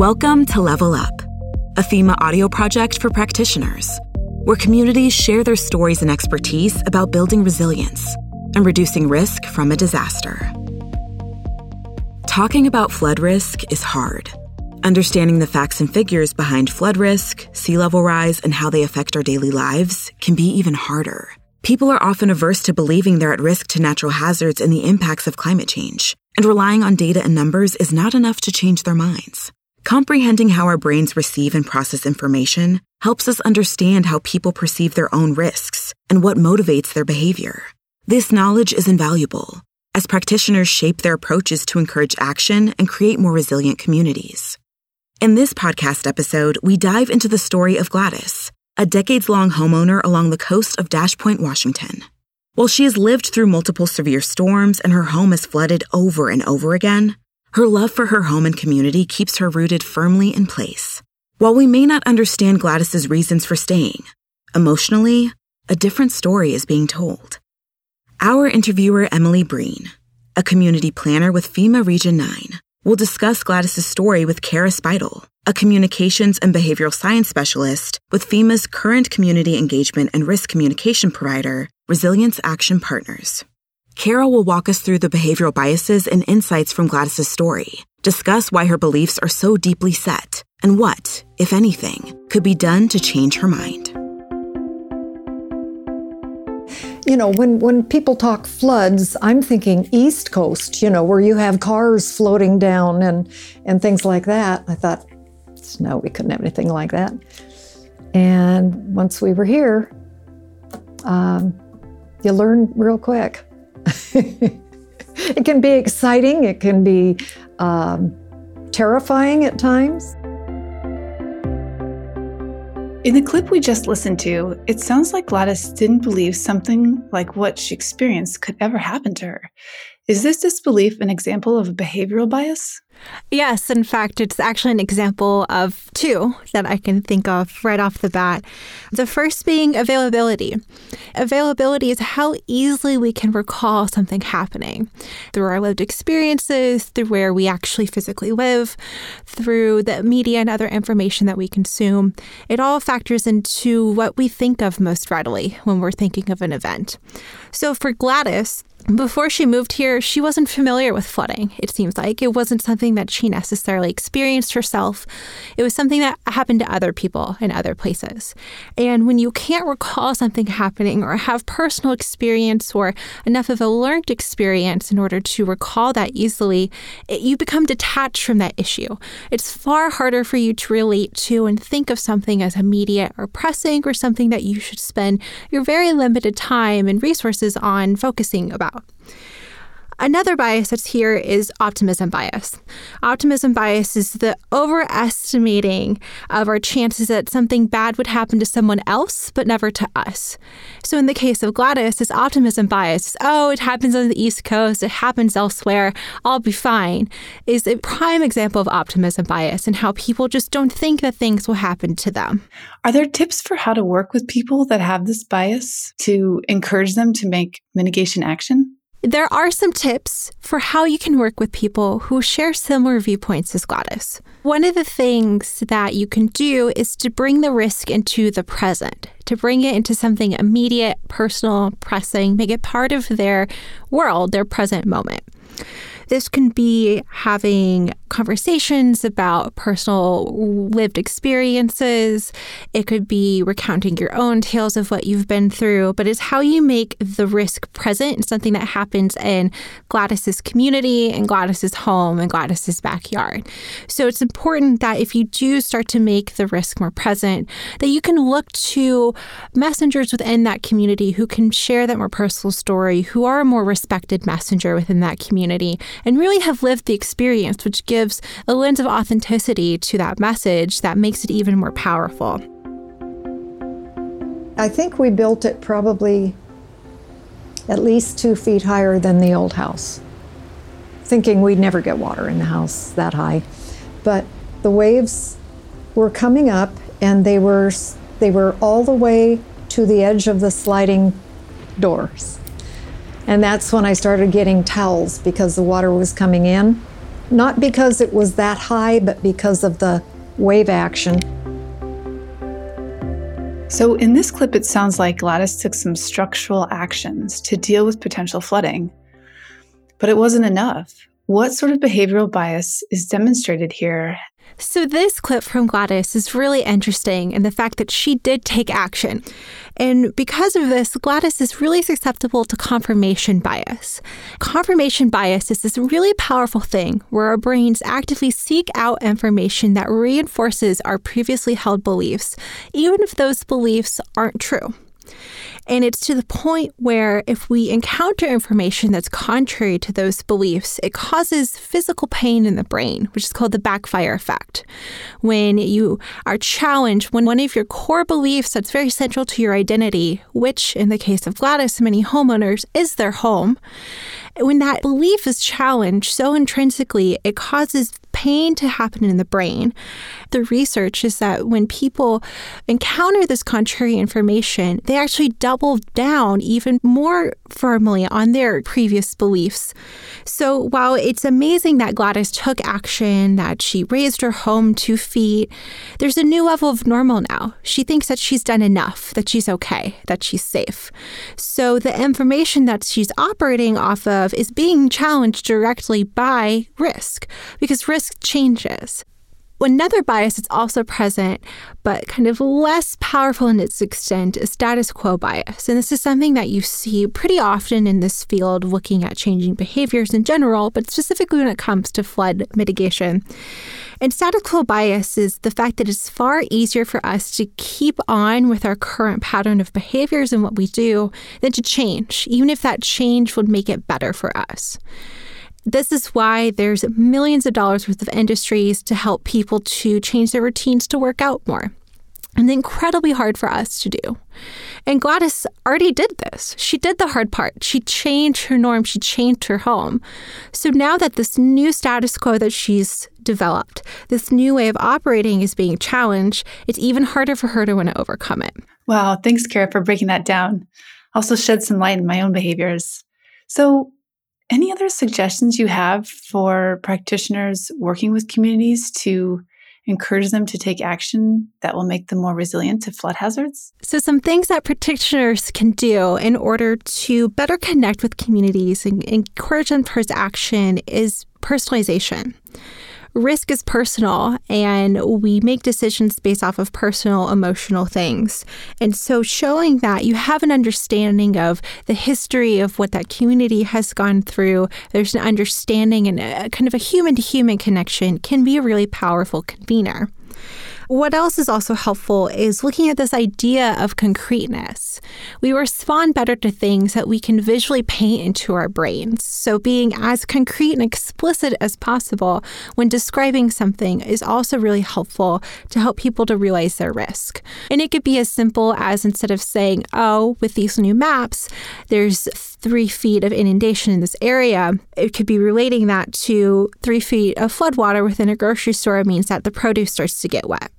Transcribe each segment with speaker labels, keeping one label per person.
Speaker 1: Welcome to Level Up, a FEMA audio project for practitioners, where communities share their stories and expertise about building resilience and reducing risk from a disaster. Talking about flood risk is hard. Understanding the facts and figures behind flood risk, sea level rise, and how they affect our daily lives can be even harder. People are often averse to believing they're at risk to natural hazards and the impacts of climate change, and relying on data and numbers is not enough to change their minds. Comprehending how our brains receive and process information helps us understand how people perceive their own risks and what motivates their behavior. This knowledge is invaluable as practitioners shape their approaches to encourage action and create more resilient communities. In this podcast episode, we dive into the story of Gladys, a decades long homeowner along the coast of Dash Point, Washington. While she has lived through multiple severe storms and her home has flooded over and over again, her love for her home and community keeps her rooted firmly in place. While we may not understand Gladys's reasons for staying, emotionally, a different story is being told. Our interviewer, Emily Breen, a community planner with FEMA Region 9, will discuss Gladys's story with Kara Spidel, a communications and behavioral science specialist with FEMA's current community engagement and risk communication provider, Resilience Action Partners. Carol will walk us through the behavioral biases and insights from Gladys's story, discuss why her beliefs are so deeply set, and what, if anything, could be done to change her mind.
Speaker 2: You know, when, when people talk floods, I'm thinking East Coast, you know, where you have cars floating down and, and things like that. I thought, no, we couldn't have anything like that. And once we were here, um, you learn real quick. it can be exciting, it can be um, terrifying at times.
Speaker 3: In the clip we just listened to, it sounds like Gladys didn't believe something like what she experienced could ever happen to her. Is this disbelief an example of a behavioral bias?
Speaker 4: Yes, in fact, it's actually an example of two that I can think of right off the bat. The first being availability. Availability is how easily we can recall something happening through our lived experiences, through where we actually physically live, through the media and other information that we consume. It all factors into what we think of most readily when we're thinking of an event. So for Gladys, before she moved here, she wasn't familiar with flooding, it seems like. It wasn't something that she necessarily experienced herself. It was something that happened to other people in other places. And when you can't recall something happening or have personal experience or enough of a learned experience in order to recall that easily, it, you become detached from that issue. It's far harder for you to relate to and think of something as immediate or pressing or something that you should spend your very limited time and resources on focusing about. Another bias that's here is optimism bias. Optimism bias is the overestimating of our chances that something bad would happen to someone else, but never to us. So, in the case of Gladys, this optimism bias, oh, it happens on the East Coast, it happens elsewhere, I'll be fine, is a prime example of optimism bias and how people just don't think that things will happen to them.
Speaker 3: Are there tips for how to work with people that have this bias to encourage them to make mitigation action?
Speaker 4: There are some tips for how you can work with people who share similar viewpoints as Gladys. One of the things that you can do is to bring the risk into the present, to bring it into something immediate, personal, pressing, make it part of their world, their present moment. This can be having conversations about personal lived experiences. It could be recounting your own tales of what you've been through, but it's how you make the risk present something that happens in Gladys's community and Gladys's home and Gladys's backyard. So it's important that if you do start to make the risk more present, that you can look to messengers within that community who can share that more personal story, who are a more respected messenger within that community, and really have lived the experience, which gives a lens of authenticity to that message that makes it even more powerful.
Speaker 2: I think we built it probably at least two feet higher than the old house, thinking we'd never get water in the house that high. But the waves were coming up and they were they were all the way to the edge of the sliding doors. And that's when I started getting towels because the water was coming in not because it was that high, but because of the wave action.
Speaker 3: So, in this clip, it sounds like Gladys took some structural actions to deal with potential flooding, but it wasn't enough. What sort of behavioral bias is demonstrated here?
Speaker 4: So, this clip from Gladys is really interesting in the fact that she did take action. And because of this, Gladys is really susceptible to confirmation bias. Confirmation bias is this really powerful thing where our brains actively seek out information that reinforces our previously held beliefs, even if those beliefs aren't true. And it's to the point where if we encounter information that's contrary to those beliefs, it causes physical pain in the brain, which is called the backfire effect. When you are challenged, when one of your core beliefs that's very central to your identity, which in the case of Gladys, many homeowners, is their home, when that belief is challenged so intrinsically, it causes pain to happen in the brain. The research is that when people encounter this contrary information, they actually double down even more firmly on their previous beliefs. So while it's amazing that Gladys took action, that she raised her home two feet, there's a new level of normal now. She thinks that she's done enough, that she's okay, that she's safe. So the information that she's operating off of is being challenged directly by risk because risk changes. Another bias that's also present, but kind of less powerful in its extent, is status quo bias. And this is something that you see pretty often in this field looking at changing behaviors in general, but specifically when it comes to flood mitigation. And status quo bias is the fact that it's far easier for us to keep on with our current pattern of behaviors and what we do than to change, even if that change would make it better for us. This is why there's millions of dollars worth of industries to help people to change their routines to work out more. And incredibly hard for us to do. And Gladys already did this. She did the hard part. She changed her norm, she changed her home. So now that this new status quo that she's developed, this new way of operating is being challenged, it's even harder for her to want to overcome it.
Speaker 3: Wow. Thanks, Kara, for breaking that down. Also, shed some light in my own behaviors. So, any other suggestions you have for practitioners working with communities to encourage them to take action that will make them more resilient to flood hazards?
Speaker 4: So, some things that practitioners can do in order to better connect with communities and encourage them towards action is personalization risk is personal and we make decisions based off of personal emotional things. And so showing that you have an understanding of the history of what that community has gone through, there's an understanding and a, kind of a human to human connection can be a really powerful convener. What else is also helpful is looking at this idea of concreteness. We respond better to things that we can visually paint into our brains. So, being as concrete and explicit as possible when describing something is also really helpful to help people to realize their risk. And it could be as simple as instead of saying, oh, with these new maps, there's three feet of inundation in this area, it could be relating that to three feet of floodwater within a grocery store means that the produce starts to get wet.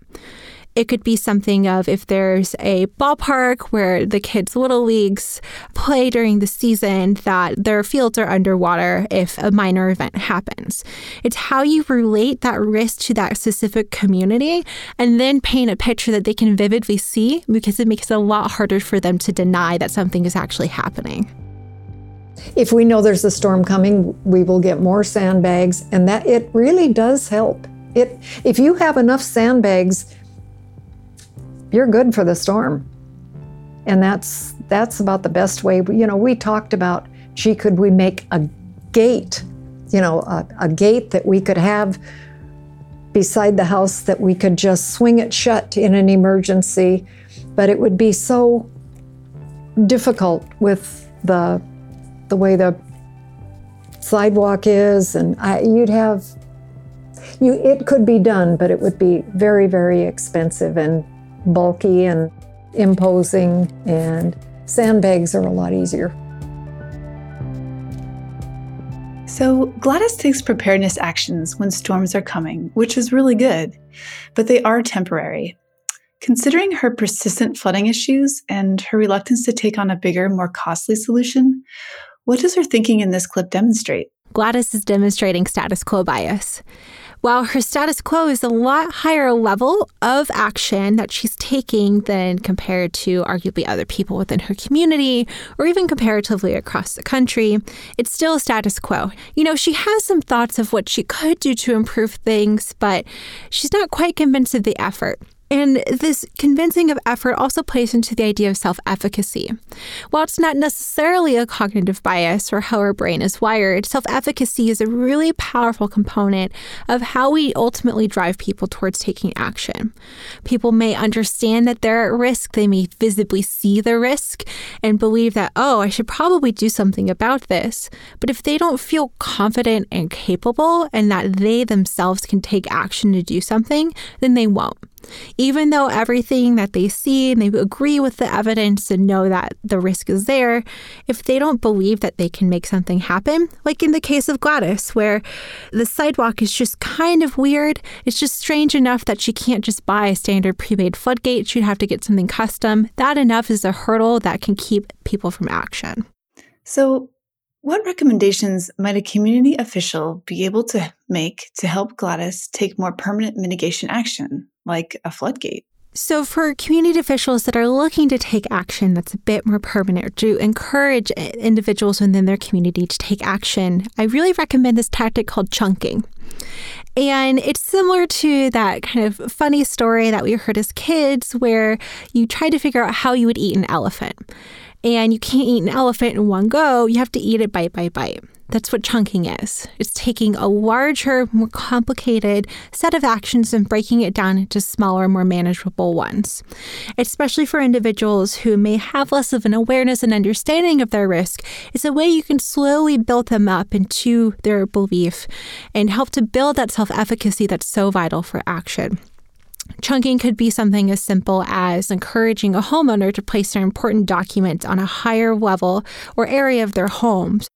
Speaker 4: It could be something of if there's a ballpark where the kids' little leagues play during the season, that their fields are underwater if a minor event happens. It's how you relate that risk to that specific community and then paint a picture that they can vividly see because it makes it a lot harder for them to deny that something is actually happening.
Speaker 2: If we know there's a storm coming, we will get more sandbags, and that it really does help. It if you have enough sandbags, you're good for the storm. And that's that's about the best way. You know, we talked about, gee, could we make a gate, you know, a, a gate that we could have beside the house that we could just swing it shut in an emergency, but it would be so difficult with the the way the sidewalk is, and I, you'd have you. It could be done, but it would be very, very expensive and bulky and imposing, and sandbags are a lot easier.
Speaker 3: So, Gladys takes preparedness actions when storms are coming, which is really good, but they are temporary. Considering her persistent flooding issues and her reluctance to take on a bigger, more costly solution, what does her thinking in this clip demonstrate?
Speaker 4: Gladys is demonstrating status quo bias. While her status quo is a lot higher level of action that she's taking than compared to arguably other people within her community or even comparatively across the country, it's still a status quo. You know, she has some thoughts of what she could do to improve things, but she's not quite convinced of the effort. And this convincing of effort also plays into the idea of self efficacy. While it's not necessarily a cognitive bias or how our brain is wired, self efficacy is a really powerful component of how we ultimately drive people towards taking action. People may understand that they're at risk, they may visibly see the risk and believe that, oh, I should probably do something about this. But if they don't feel confident and capable and that they themselves can take action to do something, then they won't. Even though everything that they see and they agree with the evidence and know that the risk is there, if they don't believe that they can make something happen, like in the case of Gladys, where the sidewalk is just kind of weird, it's just strange enough that she can't just buy a standard pre made floodgate, she'd have to get something custom. That enough is a hurdle that can keep people from action.
Speaker 3: So, what recommendations might a community official be able to make to help Gladys take more permanent mitigation action, like a floodgate?
Speaker 4: So, for community officials that are looking to take action that's a bit more permanent, to encourage individuals within their community to take action, I really recommend this tactic called chunking. And it's similar to that kind of funny story that we heard as kids where you try to figure out how you would eat an elephant and you can't eat an elephant in one go. You have to eat it bite by bite. That's what chunking is. It's taking a larger, more complicated set of actions and breaking it down into smaller, more manageable ones. Especially for individuals who may have less of an awareness and understanding of their risk, it's a way you can slowly build them up into their belief and help to build that self efficacy that's so vital for action. Chunking could be something as simple as encouraging a homeowner to place their important documents on a higher level or area of their homes.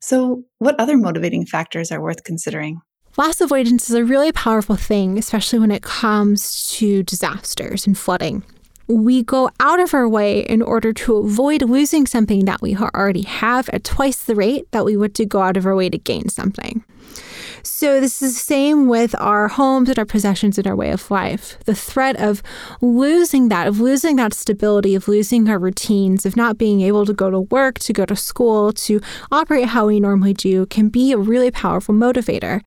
Speaker 3: So, what other motivating factors are worth considering?
Speaker 4: Loss avoidance is a really powerful thing, especially when it comes to disasters and flooding. We go out of our way in order to avoid losing something that we already have at twice the rate that we would to go out of our way to gain something. So, this is the same with our homes and our possessions and our way of life. The threat of losing that, of losing that stability, of losing our routines, of not being able to go to work, to go to school, to operate how we normally do, can be a really powerful motivator.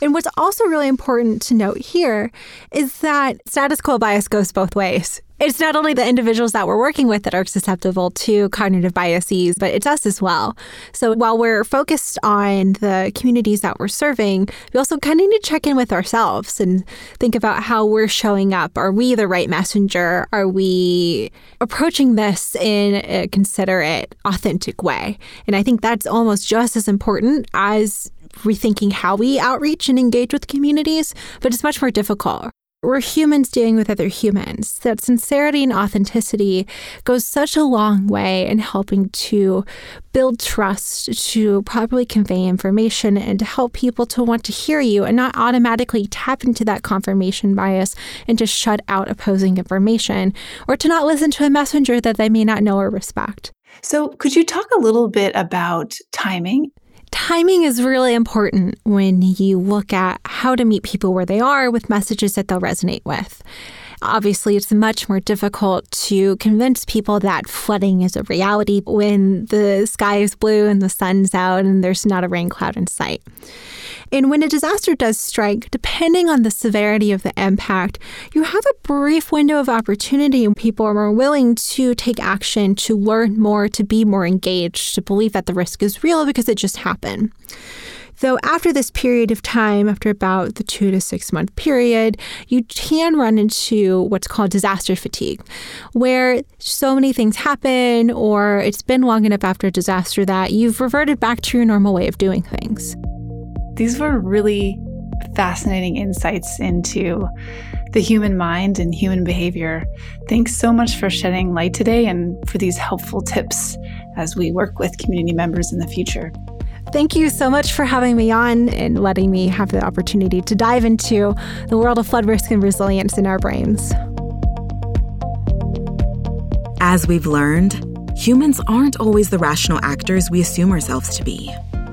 Speaker 4: And what's also really important to note here is that status quo bias goes both ways it's not only the individuals that we're working with that are susceptible to cognitive biases, but it's us as well. So while we're focused on the communities that we're serving, we also kind of need to check in with ourselves and think about how we're showing up. Are we the right messenger? Are we approaching this in a considerate, authentic way? And I think that's almost just as important as rethinking how we outreach and engage with communities, but it's much more difficult. We're humans dealing with other humans. That sincerity and authenticity goes such a long way in helping to build trust, to properly convey information, and to help people to want to hear you and not automatically tap into that confirmation bias and just shut out opposing information or to not listen to a messenger that they may not know or respect.
Speaker 3: So, could you talk a little bit about timing
Speaker 4: Timing is really important when you look at how to meet people where they are with messages that they'll resonate with. Obviously, it's much more difficult to convince people that flooding is a reality when the sky is blue and the sun's out and there's not a rain cloud in sight. And when a disaster does strike, depending on the severity of the impact, you have a brief window of opportunity and people are more willing to take action, to learn more, to be more engaged, to believe that the risk is real because it just happened. Though after this period of time, after about the two to six month period, you can run into what's called disaster fatigue, where so many things happen or it's been long enough after a disaster that you've reverted back to your normal way of doing things.
Speaker 3: These were really fascinating insights into the human mind and human behavior. Thanks so much for shedding light today and for these helpful tips as we work with community members in the future.
Speaker 4: Thank you so much for having me on and letting me have the opportunity to dive into the world of flood risk and resilience in our brains.
Speaker 1: As we've learned, humans aren't always the rational actors we assume ourselves to be.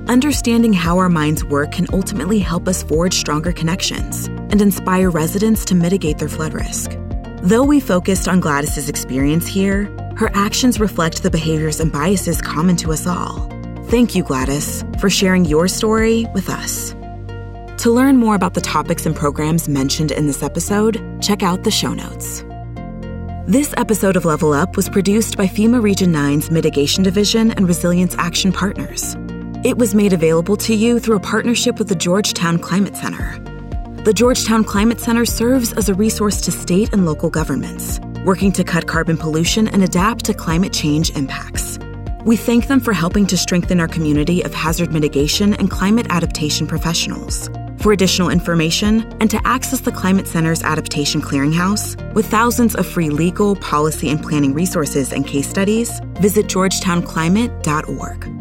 Speaker 1: understanding how our minds work can ultimately help us forge stronger connections and inspire residents to mitigate their flood risk. Though we focused on Gladys's experience here, her actions reflect the behaviors and biases common to us all. Thank you, Gladys, for sharing your story with us. To learn more about the topics and programs mentioned in this episode, check out the show notes. This episode of Level Up was produced by FEMA Region 9's Mitigation Division and Resilience Action Partners. It was made available to you through a partnership with the Georgetown Climate Center. The Georgetown Climate Center serves as a resource to state and local governments, working to cut carbon pollution and adapt to climate change impacts. We thank them for helping to strengthen our community of hazard mitigation and climate adaptation professionals. For additional information and to access the Climate Center's Adaptation Clearinghouse, with thousands of free legal, policy, and planning resources and case studies, visit georgetownclimate.org.